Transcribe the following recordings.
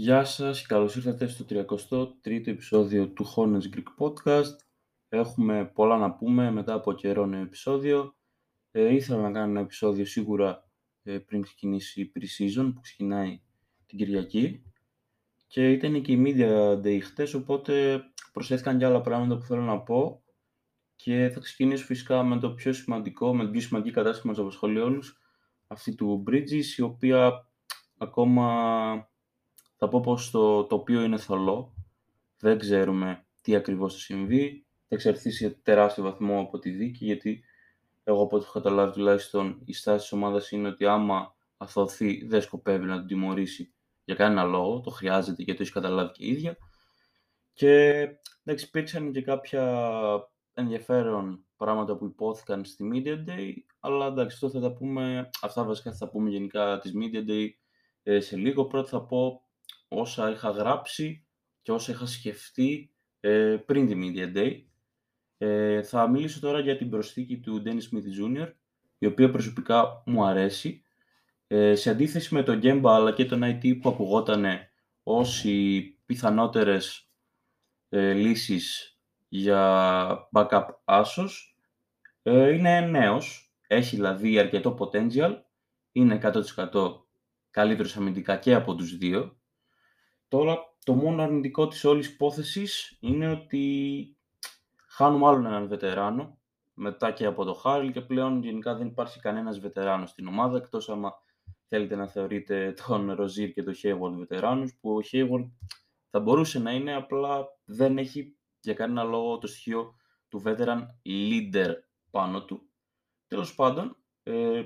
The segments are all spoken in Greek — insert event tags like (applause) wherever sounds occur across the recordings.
Γεια σας, καλώς ήρθατε στο 33ο επεισόδιο του Hornets Greek Podcast. Έχουμε πολλά να πούμε μετά από καιρό νέο επεισόδιο. Ε, ήθελα να κάνω ένα επεισόδιο σίγουρα ε, πριν ξεκινήσει η pre-season που ξεκινάει την Κυριακή. Και ήταν και η Media Day χτες, οπότε προσθέθηκαν και άλλα πράγματα που θέλω να πω. Και θα ξεκινήσω φυσικά με το πιο σημαντικό, με την πιο σημαντική κατάσταση που μας απασχολεί όλους, αυτή του Bridges, η οποία ακόμα θα πω πως το τοπίο είναι θολό. Δεν ξέρουμε τι ακριβώς θα συμβεί. Θα εξαρτηθεί σε τεράστιο βαθμό από τη δίκη, γιατί εγώ από ό,τι έχω καταλάβει τουλάχιστον η στάση της ομάδας είναι ότι άμα αθωθεί δεν σκοπεύει να τον τιμωρήσει για κανένα λόγο, το χρειάζεται γιατί το έχεις καταλάβει και η ίδια. Και εντάξει, υπήρξαν και κάποια ενδιαφέρον πράγματα που υπόθηκαν στη Media Day, αλλά εντάξει, αυτό θα τα πούμε, αυτά βασικά θα τα πούμε γενικά της Media Day ε, σε λίγο. Πρώτα θα πω όσα είχα γράψει και όσα είχα σκεφτεί ε, πριν τη Media Day. Ε, θα μιλήσω τώρα για την προσθήκη του Dennis Smith Jr., η οποία προσωπικά μου αρέσει. Ε, σε αντίθεση με τον Gemba αλλά και τον IT που ακουγόταν ως οι πιθανότερες ε, λύσεις για backup Asos, ε, είναι νέος, έχει δηλαδή αρκετό potential, είναι 100% καλύτερος αμυντικά και από τους δύο Τώρα το μόνο αρνητικό της όλης υπόθεσης είναι ότι χάνουμε άλλον έναν βετεράνο μετά και από το Χάριλ και πλέον γενικά δεν υπάρχει κανένας βετεράνος στην ομάδα εκτός άμα θέλετε να θεωρείτε τον Ροζίρ και τον Hayward βετεράνους που ο Hayward θα μπορούσε να είναι απλά δεν έχει για κανένα λόγο το στοιχείο του veteran leader πάνω του. Τέλος πάντων, ε,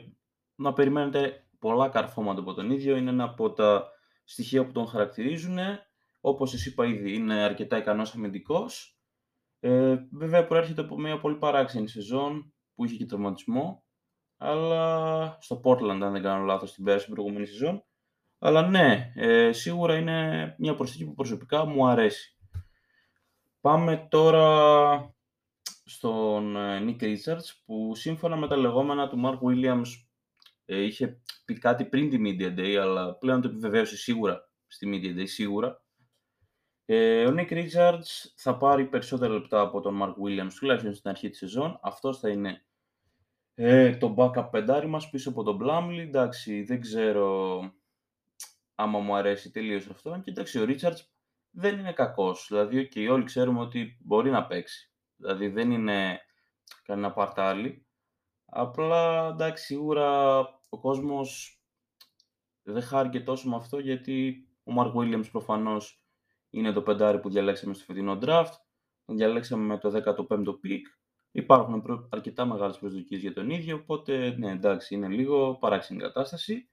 να περιμένετε πολλά καρφώματα από τον ίδιο. Είναι ένα από τα στοιχεία που τον χαρακτηρίζουν. Όπως σας είπα ήδη, είναι αρκετά ικανός αμυντικός. Ε, βέβαια προέρχεται από μια πολύ παράξενη σεζόν που είχε και τραυματισμό. Αλλά στο Portland, αν δεν κάνω λάθος, την πέρασε προηγούμενη σεζόν. Αλλά ναι, ε, σίγουρα είναι μια προσθήκη που προσωπικά μου αρέσει. Πάμε τώρα στον ε, Nick Richards που σύμφωνα με τα λεγόμενα του Mark Williams ε, είχε πει κάτι πριν τη Media Day, αλλά πλέον το επιβεβαίωσε σίγουρα στη Media Day, σίγουρα. Ε, ο Nick Richards θα πάρει περισσότερα λεπτά από τον Mark Williams, τουλάχιστον στην αρχή της σεζόν. Αυτός θα είναι ε, το backup πεντάρι μας πίσω από τον Blumley. Εντάξει, δεν ξέρω άμα μου αρέσει τελείως αυτό. Και εντάξει, ο Richards δεν είναι κακός. Δηλαδή, και όλοι ξέρουμε ότι μπορεί να παίξει. Δηλαδή, δεν είναι κανένα παρτάλι. Απλά, εντάξει, σίγουρα ο κόσμος δεν χάρηκε τόσο με αυτό γιατί ο Μαρκ Williams προφανώς είναι το πεντάρι που διαλέξαμε στο φετινό draft. Τον διαλέξαμε με το 15ο pick. Υπάρχουν αρκετά μεγάλες προσδοκίες για τον ίδιο, οπότε ναι, εντάξει, είναι λίγο παράξενη κατάσταση.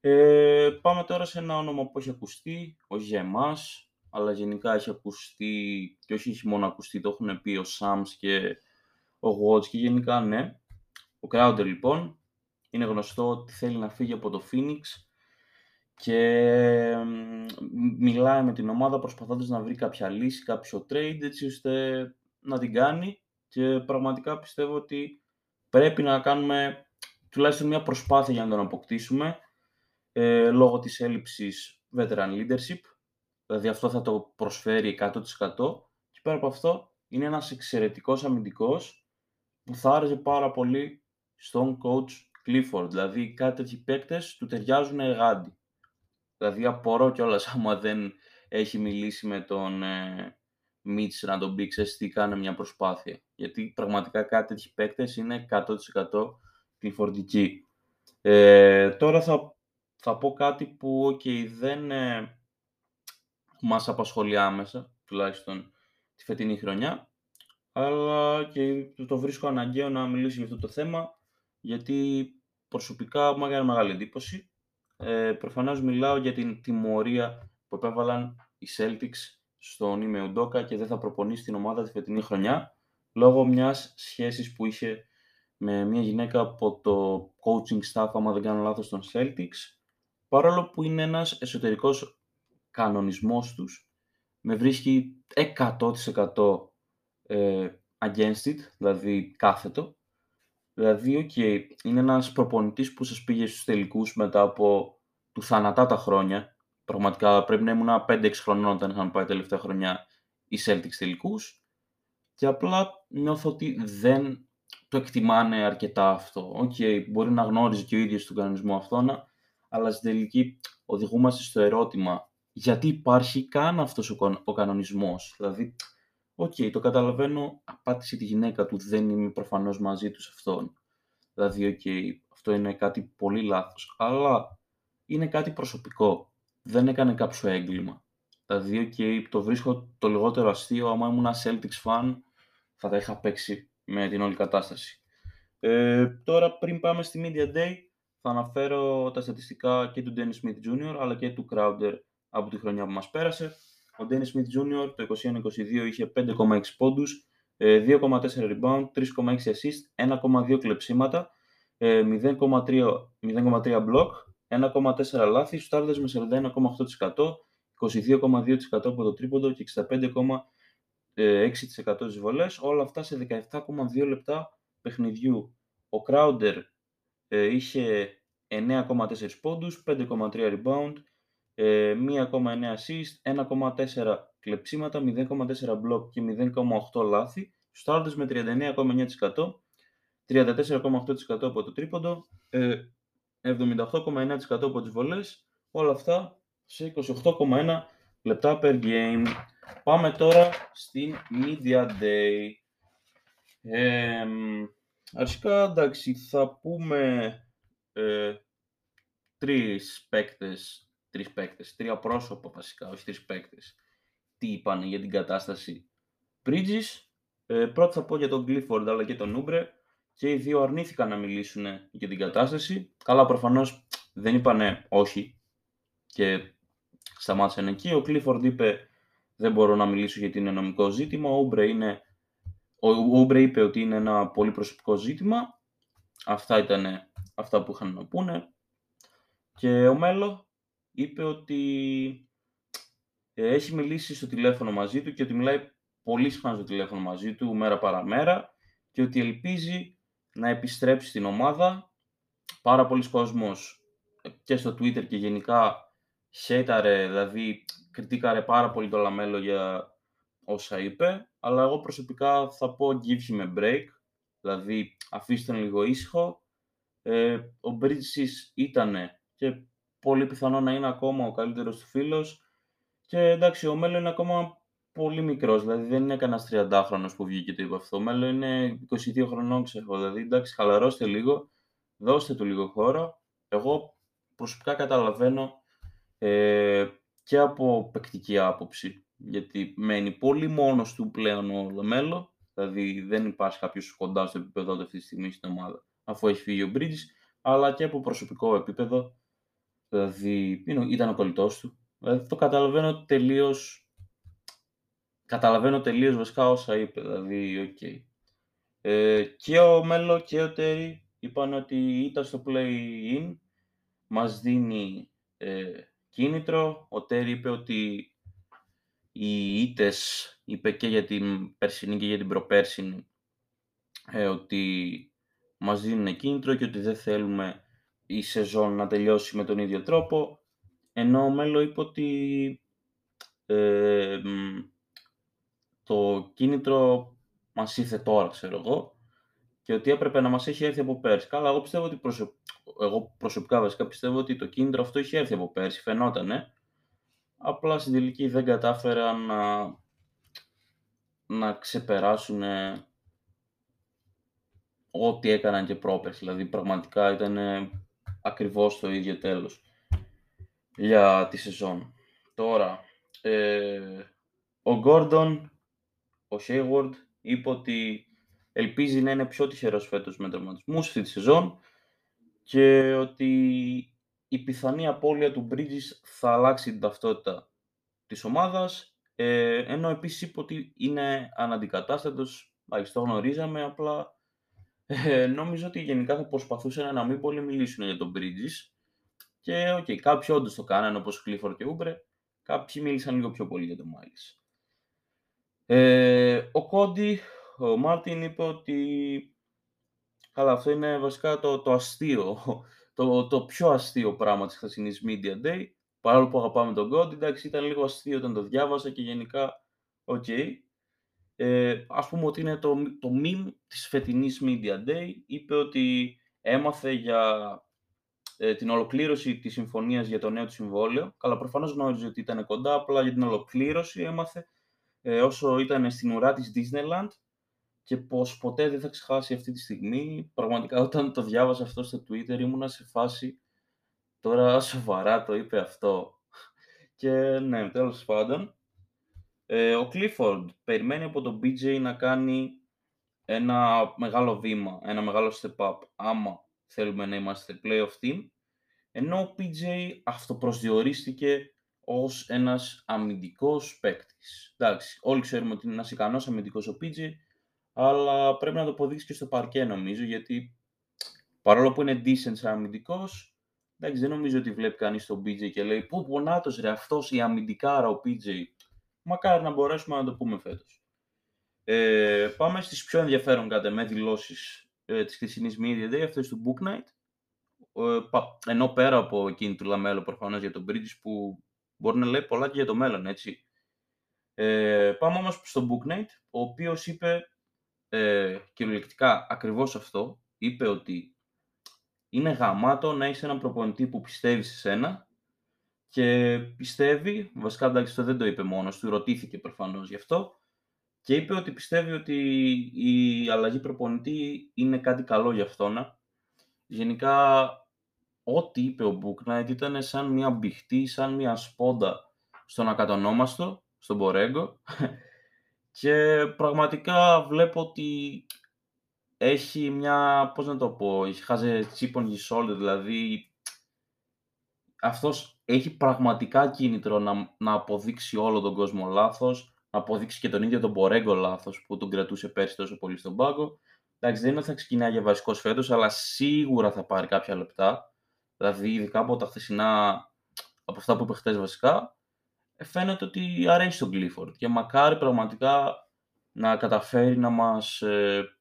Ε, πάμε τώρα σε ένα όνομα που έχει ακουστεί, όχι για εμάς, αλλά γενικά έχει ακουστεί και όχι έχει μόνο ακουστεί, το έχουν πει ο Σάμς και ο Watts και γενικά ναι. Ο Crowder λοιπόν είναι γνωστό ότι θέλει να φύγει από το Phoenix και μιλάει με την ομάδα προσπαθώντας να βρει κάποια λύση, κάποιο trade έτσι ώστε να την κάνει και πραγματικά πιστεύω ότι πρέπει να κάνουμε τουλάχιστον μια προσπάθεια για να τον αποκτήσουμε ε, λόγω της έλλειψης veteran leadership. Δηλαδή αυτό θα το προσφέρει 100% και πέρα από αυτό είναι ένας εξαιρετικός αμυντικός που θα άρεσε πάρα πολύ στον coach Clifford. Δηλαδή κάτι τέτοιοι παίκτες του ταιριάζουν γάντι. Δηλαδή απορώ κιόλας (laughs) άμα δεν έχει μιλήσει με τον ε, Mitch να τον πει ξέρεις τι κάνει μια προσπάθεια. Γιατί πραγματικά κάτι τέτοιοι παίκτες είναι 100% κλειφορντικοί. Ε, τώρα θα, θα πω κάτι που okay, δεν ε, μας απασχολεί άμεσα, τουλάχιστον τη φετινή χρονιά, αλλά και το βρίσκω αναγκαίο να μιλήσω για αυτό το θέμα, γιατί προσωπικά μου έκανε μεγάλη εντύπωση. Ε, προφανώς μιλάω για την τιμωρία που επέβαλαν οι Celtics στον Ime Udoka και δεν θα προπονήσει την ομάδα τη φετινή χρονιά λόγω μιας σχέσης που είχε με μια γυναίκα από το coaching staff, άμα δεν κάνω λάθος, των Celtics, παρόλο που είναι ένας εσωτερικός κανονισμός τους, με βρίσκει 100% ε, against it, δηλαδή κάθετο, Δηλαδή, okay, είναι ένας προπονητής που σας πήγε στους τελικούς μετά από του θανατά τα χρόνια πραγματικά πρέπει να ήμουν 5-6 χρονών όταν είχαν πάει τελευταία χρονιά οι Celtics τελικούς και απλά νιώθω ότι δεν το εκτιμάνε αρκετά αυτό. OK, okay, μπορεί να γνώριζε και ο ίδιος τον κανονισμό αυτόν, αλλά στην τελική οδηγούμαστε στο ερώτημα γιατί υπάρχει καν αυτός ο, ο κανονισμός. Δηλαδή, ok, okay, το καταλαβαίνω, απάτησε τη γυναίκα του, δεν είμαι προφανώς μαζί του σε αυτό. Δηλαδή, ok, okay, αυτό είναι κάτι πολύ λάθος, αλλά είναι κάτι προσωπικό. Δεν έκανε κάποιο έγκλημα. Δηλαδή, okay, το βρίσκω το λιγότερο αστείο, άμα ήμουν Celtics fan, θα τα είχα παίξει με την όλη κατάσταση. Ε, τώρα, πριν πάμε στη Media Day, θα αναφέρω τα στατιστικά και του Dennis Smith Jr. αλλά και του Crowder από τη χρονιά που μας πέρασε. Ο Dennis Smith Jr. το 21-22 είχε 5,6 πόντους, 2,4 ε, rebound, 3,6 assist, 1,2 κλεψίματα, 0,3 ε, block, 1,4 λάθη, στάρδες με 41,8%, 22,2% από το τρίποντο και 65,6% στις βολές, όλα αυτά σε 17,2 λεπτά παιχνιδιού. Ο Crowder ε, είχε 9,4 πόντους, 5,3 rebound, 1,9 ε, assist, 1,4 κλεψίματα, 0,4 block και 0,8 λάθη. Στάρτες με 39,9%, 34,8% από το τρίποντο, 78,9% ε, από τις βολές, όλα αυτά σε 28,1 λεπτά per game. Πάμε τώρα στην Media Day. Ε, αρχικά, εντάξει, θα πούμε ε, τρεις παίκτες, τρεις παίκτες, τρία πρόσωπα βασικά, όχι τρεις παίκτες, τι είπαν για την κατάσταση Bridges. Ε, πρώτα θα πω για τον Clifford αλλά και τον Oubre και οι δύο αρνήθηκαν να μιλήσουν για την κατάσταση. Καλά, προφανώς δεν είπανε όχι και σταμάτησαν εκεί. Ο Clifford είπε δεν μπορώ να μιλήσω γιατί είναι νομικό ζήτημα. Ο Oubre, είναι... ο Oubre είπε ότι είναι ένα πολύ προσωπικό ζήτημα. Αυτά ήταν αυτά που είχαν να πούνε. Και ο Μέλο είπε ότι ε, έχει μιλήσει στο τηλέφωνο μαζί του και ότι μιλάει πολύ συχνά στο τηλέφωνο μαζί του μέρα παραμέρα και ότι ελπίζει να επιστρέψει στην ομάδα. Πάρα πολλοί κόσμος ε, και στο Twitter και γενικά χέιταρε, δηλαδή κριτίκαρε πάρα πολύ το Λαμέλο για όσα είπε, αλλά εγώ προσωπικά θα πω give him a break, δηλαδή αφήστε τον λίγο ήσυχο. Ε, ο Bridges ήταν και πολύ πιθανό να είναι ακόμα ο καλύτερος του φίλος και εντάξει, ο Μέλο είναι ακόμα πολύ μικρός, δηλαδή δεν είναι κανένας 30χρονος που βγήκε το είπε αυτό. Ο Μέλο είναι 22 χρονών, ξέρω. Δηλαδή, εντάξει, χαλαρώστε λίγο, δώστε του λίγο χώρο. Εγώ προσωπικά καταλαβαίνω ε, και από παικτική άποψη, γιατί μένει πολύ μόνος του πλέον ο Λαμέλο, δηλαδή δεν υπάρχει κάποιος κοντά στο επίπεδο του αυτή τη στιγμή στην ομάδα, αφού έχει φύγει ο Bridges, αλλά και από προσωπικό επίπεδο, δηλαδή ήταν ο κολλητός του. Δηλαδή το καταλαβαίνω τελείως καταλαβαίνω τελείως βασικά όσα είπε, δηλαδή, ok. Okay. Ε, και ο Μέλο και ο Τέρι είπαν ότι ήταν στο play-in μας δίνει ε, κίνητρο. Ο Τέρι είπε ότι οι ήτες, είπε και για την περσινή και για την προπέρσινη, ε, ότι μας δίνουν κίνητρο και ότι δεν θέλουμε η σεζόν να τελειώσει με τον ίδιο τρόπο. Ενώ ο Μέλο είπε ότι ε, το κίνητρο μας ήρθε τώρα, ξέρω εγώ, και ότι έπρεπε να μας έχει έρθει από πέρσι. Καλά, εγώ πιστεύω ότι εγώ προσωπικά βασικά πιστεύω ότι το κίνητρο αυτό είχε έρθει από πέρσι, φαινότανε. Απλά στην τελική δεν κατάφεραν να, να ξεπεράσουν ό,τι έκαναν και πρόπερσι. Δηλαδή πραγματικά ήταν ακριβώς το ίδιο τέλος για τη σεζόν. Τώρα, ε, ο Γκόρντον, ο Hayward, είπε ότι ελπίζει να είναι πιο τυχερός φέτος με τερματισμούς αυτή τη σεζόν και ότι η πιθανή απώλεια του Bridges θα αλλάξει την ταυτότητα της ομάδας, ε, ενώ επίσης είπε ότι είναι αναντικατάστατος, το γνωρίζαμε, απλά ε, νόμιζα ότι γενικά θα προσπαθούσαν να μην πολύ μιλήσουν για τον Bridges και okay, κάποιοι όντως το κάνανε όπως Clifford και Oubre, κάποιοι μίλησαν λίγο πιο πολύ για τον Miles. Ε, ο Κόντι, ο Μάρτιν είπε ότι Καλά, αυτό είναι βασικά το, το αστείο, το, το πιο αστείο πράγμα της χθεσινής Media Day. παρόλο που αγαπάμε τον Κόντι, εντάξει, ήταν λίγο αστείο όταν το διάβασα και γενικά, ok. Okay. Ε, ας πούμε ότι είναι το, το meme της φετινής Media Day. Είπε ότι έμαθε για ε, την ολοκλήρωση της συμφωνίας για το νέο του συμβόλαιο. Καλά, προφανώς γνώριζε ότι ήταν κοντά, απλά για την ολοκλήρωση έμαθε ε, όσο ήταν στην ουρά της Disneyland και πως ποτέ δεν θα ξεχάσει αυτή τη στιγμή. Πραγματικά όταν το διάβασα αυτό στο Twitter ήμουνα σε φάση τώρα σοβαρά το είπε αυτό. Και ναι, τέλος πάντων. Ε, ο Clifford περιμένει από τον BJ να κάνει ένα μεγάλο βήμα, ένα μεγάλο step up, άμα θέλουμε να είμαστε playoff team, ενώ ο PJ αυτοπροσδιορίστηκε ως ένας αμυντικός παίκτης. Εντάξει, όλοι ξέρουμε ότι είναι ένας ικανός αμυντικός ο PJ, αλλά πρέπει να το αποδείξεις και στο παρκέ νομίζω, γιατί παρόλο που είναι decent σαν αμυντικός, εντάξει, δεν νομίζω ότι βλέπει κανείς τον PJ και λέει «Πού πονάτος ρε αυτός η αμυντικάρα ο PJ». Μακάρι να μπορέσουμε να το πούμε φέτος. Ε, πάμε στις πιο ενδιαφέρον κατά με δηλώσεις ε, της χρησινής Media Day, αυτές του Book Night. Ε, ενώ πέρα από εκείνη του Λαμέλο προφανώς για τον Bridges που μπορεί να λέει πολλά και για το μέλλον, έτσι. Ε, πάμε όμως στο Book Night, ο οποίος είπε ε, κυριολεκτικά ακριβώς αυτό. Είπε ότι είναι γαμάτο να είσαι έναν προπονητή που πιστεύεις σε σένα και πιστεύει, βασικά εντάξει αυτό δεν το είπε μόνος του, ρωτήθηκε προφανώς γι' αυτό και είπε ότι πιστεύει ότι η αλλαγή προπονητή είναι κάτι καλό για αυτόν. Γενικά ό,τι είπε ο Book ήταν σαν μια μπιχτή, σαν μια σπόντα στον ακατονόμαστο, στον Μπορέγκο και πραγματικά βλέπω ότι έχει μια, πώς να το πω, έχει χάσει chip on his shoulder, δηλαδή αυτός έχει πραγματικά κίνητρο να, να αποδείξει όλο τον κόσμο λάθος, να αποδείξει και τον ίδιο τον Μπορέγκο λάθος που τον κρατούσε πέρσι τόσο πολύ στον πάγκο. Εντάξει, δεν είναι ότι θα ξεκινάει για βασικός φέτος, αλλά σίγουρα θα πάρει κάποια λεπτά. Δηλαδή, ειδικά από τα χθεσινά, από αυτά που είπε χθες βασικά, ε, φαίνεται ότι αρέσει τον Clifford και μακάρι πραγματικά να καταφέρει να μας ε,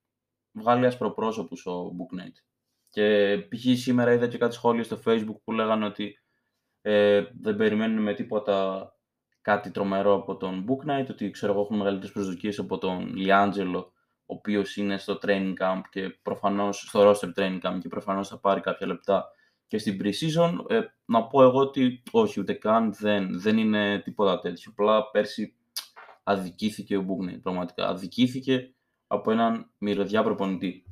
βγάλει ασπροπρόσωπους ο Booknight. Και π.χ. σήμερα είδα και κάτι σχόλιο στο facebook που λέγανε ότι ε, δεν περιμένουν με τίποτα κάτι τρομερό από τον Booknight, ότι ξέρω εγώ έχουν μεγαλύτερες προσδοκίες από τον Liangelo, ο οποίος είναι στο training camp και προφανώς, στο roster training camp και προφανώς θα πάρει κάποια λεπτά και στην pre-season. Ε, να πω εγώ ότι όχι, ούτε καν δεν, δεν είναι τίποτα τέτοιο. Απλά πέρσι αδικήθηκε ο Booknight, πραγματικά. Αδικήθηκε από έναν μυρωδιά προπονητή.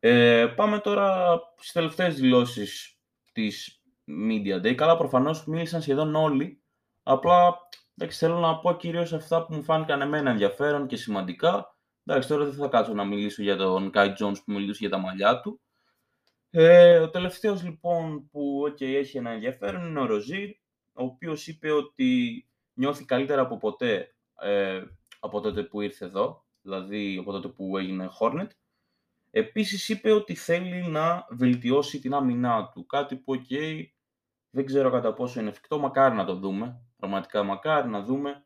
Ε, πάμε τώρα στις τελευταίες δηλώσεις της Media Day. Καλά, προφανώς μίλησαν σχεδόν όλοι. Απλά εντάξει, θέλω να πω κυρίως αυτά που μου φάνηκαν εμένα ενδιαφέρον και σημαντικά. Εντάξει, τώρα δεν θα κάτσω να μιλήσω για τον Kai Jones που μιλούσε για τα μαλλιά του. Ε, ο τελευταίος λοιπόν που okay, έχει ένα ενδιαφέρον είναι ο Ροζίρ, ο οποίος είπε ότι νιώθει καλύτερα από ποτέ ε, από τότε που ήρθε εδώ, δηλαδή από τότε που έγινε Hornet. Επίσης είπε ότι θέλει να βελτιώσει την άμυνά του, κάτι που ok, δεν ξέρω κατά πόσο είναι εφικτό, μακάρι να το δούμε, πραγματικά μακάρι να δούμε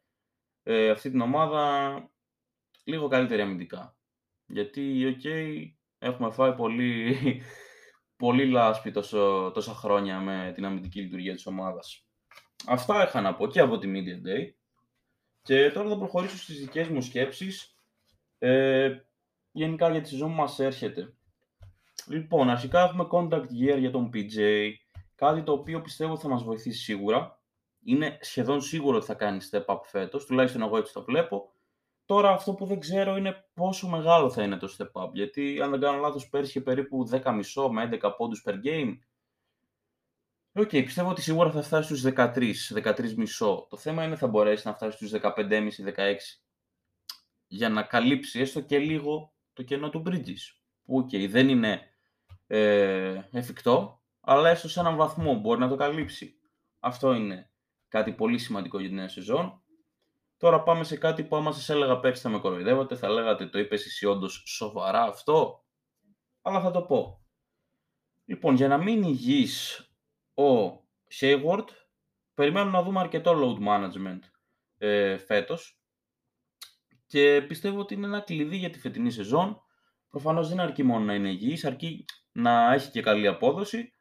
ε, αυτή την ομάδα λίγο καλύτερη αμυντικά. Γιατί, ok, έχουμε φάει πολύ, (laughs) πολύ λάσπη τόσο, τόσα χρόνια με την αμυντική λειτουργία της ομάδας. Αυτά είχα να πω και από τη Media Day. Και τώρα θα προχωρήσω στις δικές μου σκέψεις ε, γενικά για τη σεζόν που μας έρχεται. Λοιπόν, αρχικά έχουμε contract year για τον PJ, κάτι το οποίο πιστεύω θα μας βοηθήσει σίγουρα. Είναι σχεδόν σίγουρο ότι θα κάνει step up φέτος, τουλάχιστον εγώ έτσι το βλέπω. Τώρα αυτό που δεν ξέρω είναι πόσο μεγάλο θα είναι το step up, γιατί αν δεν κάνω λάθος πέρσι είχε περίπου 10,5 με 11 πόντους per game. Ok, okay, πιστεύω ότι σίγουρα θα φτάσει στους 13, 13 μισό. Το θέμα είναι θα μπορέσει να φτάσει στους 15,5-16 για να καλύψει έστω και λίγο το κενό του Bridges. Που ok, okay, δεν είναι ε, εφικτό, αλλά έστω σε έναν βαθμό μπορεί να το καλύψει. Αυτό είναι κάτι πολύ σημαντικό για την νέα σεζόν. Τώρα πάμε σε κάτι που άμα σας έλεγα πέρσι θα με κοροϊδεύατε, θα λέγατε το είπες εσύ όντως σοβαρά αυτό, αλλά θα το πω. Λοιπόν, για να μείνει υγιής ο Hayward, περιμένουμε να δούμε αρκετό load management ε, φέτος και πιστεύω ότι είναι ένα κλειδί για τη φετινή σεζόν. Προφανώς δεν αρκεί μόνο να είναι υγιής, αρκεί να έχει και καλή απόδοση,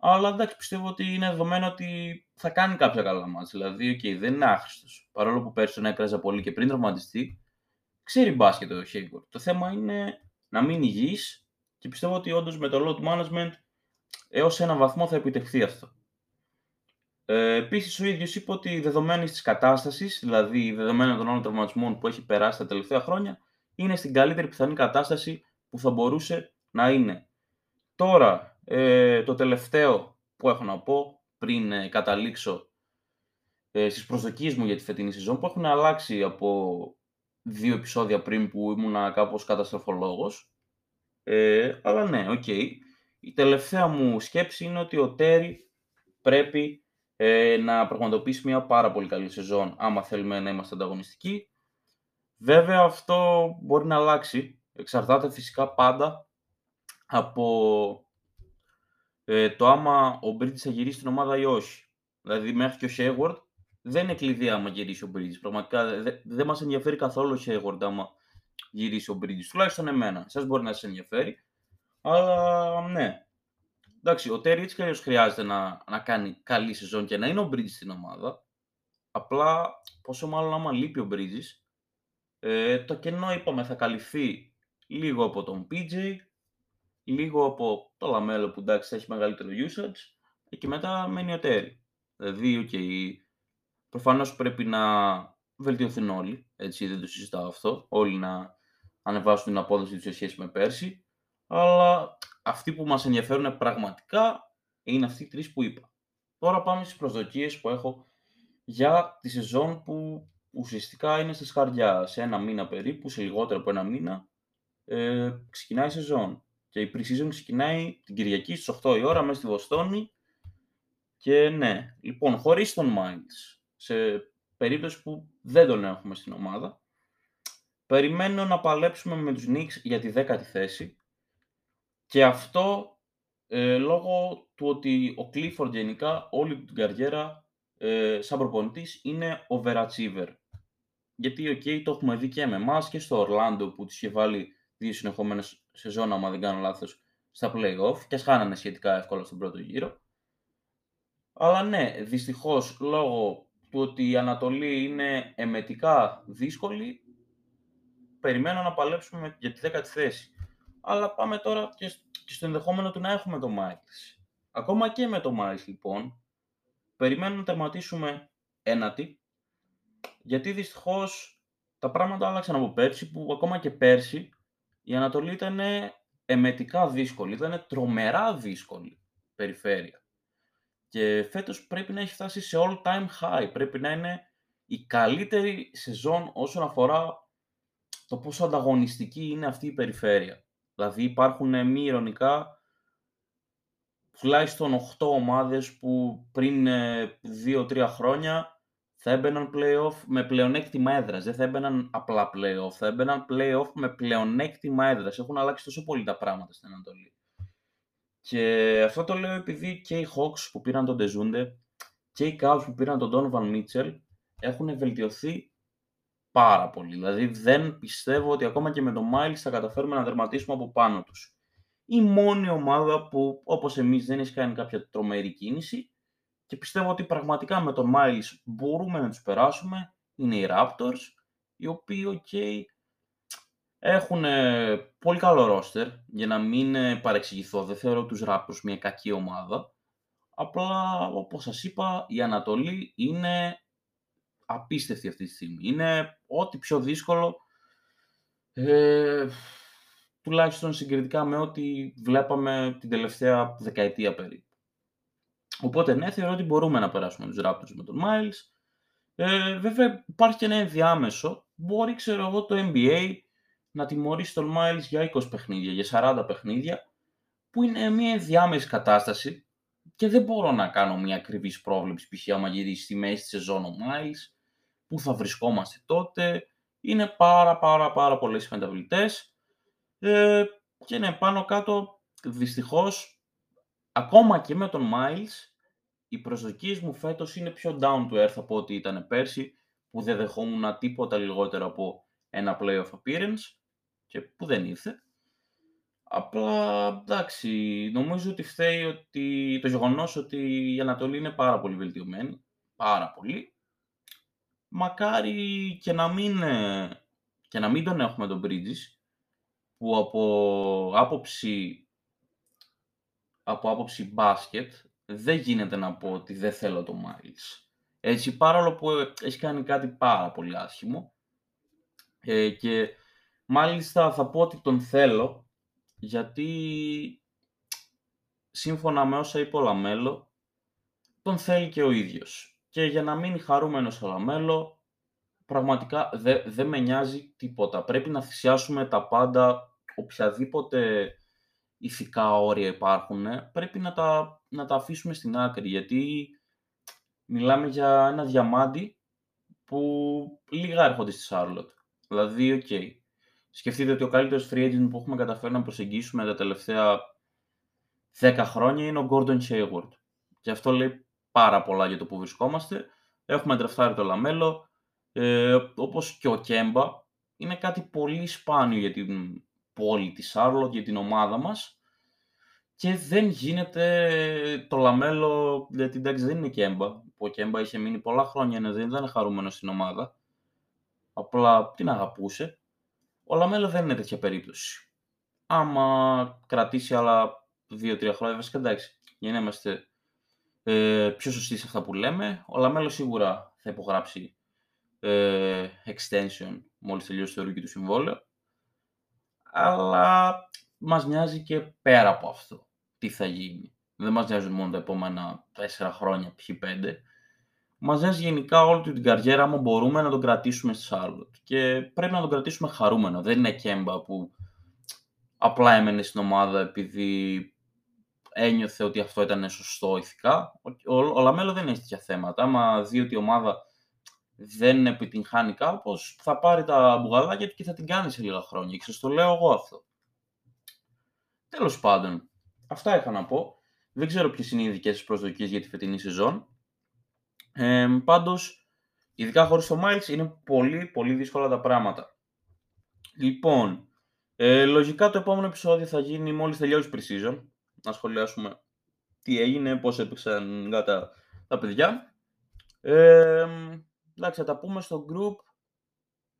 Αλλά εντάξει, πιστεύω ότι είναι δεδομένο ότι θα κάνει κάποια καλά μάτς. Δηλαδή, okay, δεν είναι άχρηστος. Παρόλο που πέρσι τον έκραζε πολύ και πριν τραυματιστεί, ξέρει μπάσκετ ο Χέιγκορ. Το θέμα είναι να μην υγιή και πιστεύω ότι όντως με το load management έως ένα βαθμό θα επιτευχθεί αυτό. Ε, Επίσης, ο ίδιος είπε ότι δεδομένης της κατάστασης, δηλαδή δεδομένων των όλων τραυματισμών που έχει περάσει τα τελευταία χρόνια, είναι στην καλύτερη πιθανή κατάσταση που θα μπορούσε να είναι. Τώρα, ε, το τελευταίο που έχω να πω πριν ε, καταλήξω ε, στις προσδοκίες μου για τη φετινή σεζόν που έχουν αλλάξει από δύο επεισόδια πριν που ήμουνα κάπως καταστροφολόγος. Ε, αλλά ναι, ok. Okay. Η τελευταία μου σκέψη είναι ότι ο Τέρι πρέπει ε, να πραγματοποιήσει μια πάρα πολύ καλή σεζόν άμα θέλουμε να είμαστε ανταγωνιστικοί. Βέβαια αυτό μπορεί να αλλάξει. Εξαρτάται φυσικά πάντα από ε, το άμα ο Bridges θα γυρίσει στην ομάδα ή όχι. Δηλαδή μέχρι και ο Sheward δεν είναι κλειδί άμα γυρίσει ο Bridges. Πραγματικά δεν δε μας ενδιαφέρει καθόλου ο Sheward άμα γυρίσει ο Bridges. Τουλάχιστον εμένα. Σας μπορεί να σας ενδιαφέρει. Αλλά ναι. Εντάξει, ο Terry έτσι κι χρειάζεται να, να κάνει καλή σεζόν και να είναι ο Bridges στην ομάδα. Απλά πόσο μάλλον άμα λείπει ο Bridges, ε, το κενό είπαμε θα καλυφθεί λίγο από τον PJ, λίγο από το Λαμέλο που εντάξει θα έχει μεγαλύτερο usage και μετά μένει ο Terry. Δηλαδή, okay, προφανώς πρέπει να βελτιωθούν όλοι, έτσι δεν το συζητάω αυτό, όλοι να ανεβάσουν την απόδοση τους σε σχέση με πέρσι, αλλά αυτοί που μας ενδιαφέρουν πραγματικά είναι αυτοί οι τρεις που είπα. Τώρα πάμε στις προσδοκίες που έχω για τη σεζόν που ουσιαστικά είναι στη σκαρδιά. Σε ένα μήνα περίπου, σε λιγότερο από ένα μήνα, ε, ξεκινάει η σεζόν. Και η pre-season ξεκινάει την Κυριακή στις 8 η ώρα μέσα στη Βοστόνη. Και ναι, λοιπόν, χωρίς τον Miles, σε περίπτωση που δεν τον έχουμε στην ομάδα, περιμένω να παλέψουμε με τους Knicks για τη δέκατη θέση και αυτό ε, λόγω του ότι ο Clifford γενικά όλη την καριέρα ε, σαν προπονητής είναι overachiever. Γιατί, οκ, το έχουμε δει και με εμάς και στο Orlando που τους είχε βάλει δύο συνεχόμενες σεζόν, άμα δεν κάνω λάθος, στα play-off και χάνανε σχετικά εύκολα στον πρώτο γύρο. Αλλά ναι, δυστυχώς λόγω του ότι η Ανατολή είναι εμετικά δύσκολη, περιμένω να παλέψουμε για τη δέκατη θέση. Αλλά πάμε τώρα και στο ενδεχόμενο του να έχουμε το Miles. Ακόμα και με το Miles λοιπόν, περιμένω να τερματίσουμε ένατη, γιατί δυστυχώς τα πράγματα άλλαξαν από πέρσι, που ακόμα και πέρσι η Ανατολή ήταν εμετικά δύσκολη, ήταν τρομερά δύσκολη περιφέρεια. Και φέτος πρέπει να έχει φτάσει σε all time high, πρέπει να είναι η καλύτερη σεζόν όσον αφορά το πόσο ανταγωνιστική είναι αυτή η περιφέρεια. Δηλαδή υπάρχουν μη ηρωνικά τουλάχιστον 8 ομάδες που πριν 2-3 ε, χρόνια θα έμπαιναν playoff με πλεονέκτημα έδρας. Δεν θα έμπαιναν απλά playoff, θα έμπαιναν playoff με πλεονέκτημα έδρας. Έχουν αλλάξει τόσο πολύ τα πράγματα στην Ανατολή. Και αυτό το λέω επειδή και οι Hawks που πήραν τον Ντεζούντε και οι Cavs που πήραν τον Donovan Mitchell έχουν βελτιωθεί πάρα πολύ. Δηλαδή δεν πιστεύω ότι ακόμα και με τον Miles θα καταφέρουμε να δερματίσουμε από πάνω τους. Η μόνη ομάδα που όπως εμείς δεν έχει κάνει κάποια τρομερή κίνηση και πιστεύω ότι πραγματικά με τον Miles μπορούμε να τους περάσουμε είναι οι Raptors, οι οποίοι ok, έχουν πολύ καλό roster, για να μην ε, παρεξηγηθώ, δεν θεωρώ τους Raptors μια κακή ομάδα. Απλά, όπως σας είπα, η Ανατολή είναι απίστευτη αυτή τη στιγμή. Είναι ό,τι πιο δύσκολο, ε, τουλάχιστον συγκριτικά με ό,τι βλέπαμε την τελευταία δεκαετία περίπου. Οπότε ναι, θεωρώ ότι μπορούμε να περάσουμε τους Raptors με τον Miles. Ε, βέβαια υπάρχει και ένα ενδιάμεσο. Μπορεί, ξέρω εγώ, το NBA να τιμωρήσει τον Miles για 20 παιχνίδια, για 40 παιχνίδια, που είναι μια ενδιάμεση κατάσταση και δεν μπορώ να κάνω μια ακριβής πρόβλεψη, π.χ. άμα γυρίσει στη μέση της σεζόν ο Miles, που θα βρισκόμαστε τότε. Είναι πάρα πάρα πάρα πολλές μεταβλητές ε, και ναι, πάνω κάτω δυστυχώς ακόμα και με τον Miles, οι προσδοκίες μου φέτος είναι πιο down to earth από ό,τι ήταν πέρσι, που δεν δεχόμουν τίποτα λιγότερο από ένα playoff appearance και που δεν ήρθε. Απλά, εντάξει, νομίζω ότι φταίει ότι, το γεγονός ότι η Ανατολή είναι πάρα πολύ βελτιωμένη. Πάρα πολύ. Μακάρι και να μην, ε, και να μην τον έχουμε τον Bridges, που από άποψη, από άποψη μπάσκετ δεν γίνεται να πω ότι δεν θέλω το Miles. Έτσι, παρόλο που έχει κάνει κάτι πάρα πολύ άσχημο ε, και μάλιστα θα πω ότι τον θέλω γιατί σύμφωνα με όσα είπε ο Λαμέλο τον θέλει και ο ίδιος. Και για να μείνει χαρούμενος ο Λαμέλο πραγματικά δεν με νοιάζει τίποτα. Πρέπει να θυσιάσουμε τα πάντα, οποιαδήποτε ηθικά όρια υπάρχουν, πρέπει να τα, να τα αφήσουμε στην άκρη, γιατί μιλάμε για ένα διαμάντι που λίγα έρχονται στη Charlotte. Δηλαδή, ok. Okay. Σκεφτείτε ότι ο καλύτερος free agent που έχουμε καταφέρει να προσεγγίσουμε τα τελευταία 10 χρόνια είναι ο Gordon Hayward. Και αυτό λέει πάρα πολλά για το που βρισκόμαστε. Έχουμε ντραφτάρει το Λαμέλο, ε, όπως και ο Κέμπα. Είναι κάτι πολύ σπάνιο για την πόλη της Charlotte, για την ομάδα μας και δεν γίνεται το Λαμέλο, γιατί εντάξει δεν είναι Κέμπα. Ο Κέμπα είχε μείνει πολλά χρόνια, ναι, δεν ήταν χαρούμενος στην ομάδα. Απλά την αγαπούσε. Ο Λαμέλο δεν είναι τέτοια περίπτωση. Άμα κρατήσει άλλα 2-3 χρόνια, βασικά εντάξει, για να είμαστε ε, πιο σωστοί σε αυτά που λέμε, ο Λαμέλο σίγουρα θα υπογράψει ε, extension μόλις τελειώσει το rookie του συμβόλαιο. Αλλά μας νοιάζει και πέρα από αυτό τι θα γίνει. Δεν μας νοιάζουν μόνο τα επόμενα 4 χρόνια, π.χ. 5. Μας νοιάζει γενικά όλη την καριέρα, άμα μπορούμε να τον κρατήσουμε στη Charlotte. Και πρέπει να τον κρατήσουμε χαρούμενο. Δεν είναι Κέμπα που απλά έμενε στην ομάδα επειδή ένιωθε ότι αυτό ήταν σωστό ηθικά. Ο, ο, ο Λαμέλο δεν έχει τέτοια θέματα. Άμα δει ότι η ομάδα δεν επιτυγχάνει κάπως, θα πάρει τα μπουγαλάκια του και θα την κάνει σε λίγα χρόνια. Και σας το λέω εγώ αυτό. Τέλος πάντων, Αυτά είχα να πω. Δεν ξέρω ποιες είναι οι δικές σας προσδοκίες για τη φετινή σεζόν. Ε, Πάντως, ειδικά χωρίς το Miles, είναι πολύ πολύ δύσκολα τα πράγματα. Λοιπόν, ε, λογικά το επόμενο επεισόδιο θα γίνει μόλις τελειώσει pre-season. Να σχολιάσουμε τι έγινε, πώς έπαιξαν τα, τα παιδιά. Ε, εντάξει, θα τα πούμε στο group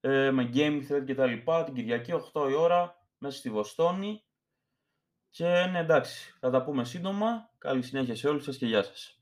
ε, με game thread και τα λοιπά την Κυριακή 8 η ώρα μέσα στη Βοστόνη. Και ναι, εντάξει, θα τα πούμε σύντομα. Καλή συνέχεια σε όλους σας και γεια σας.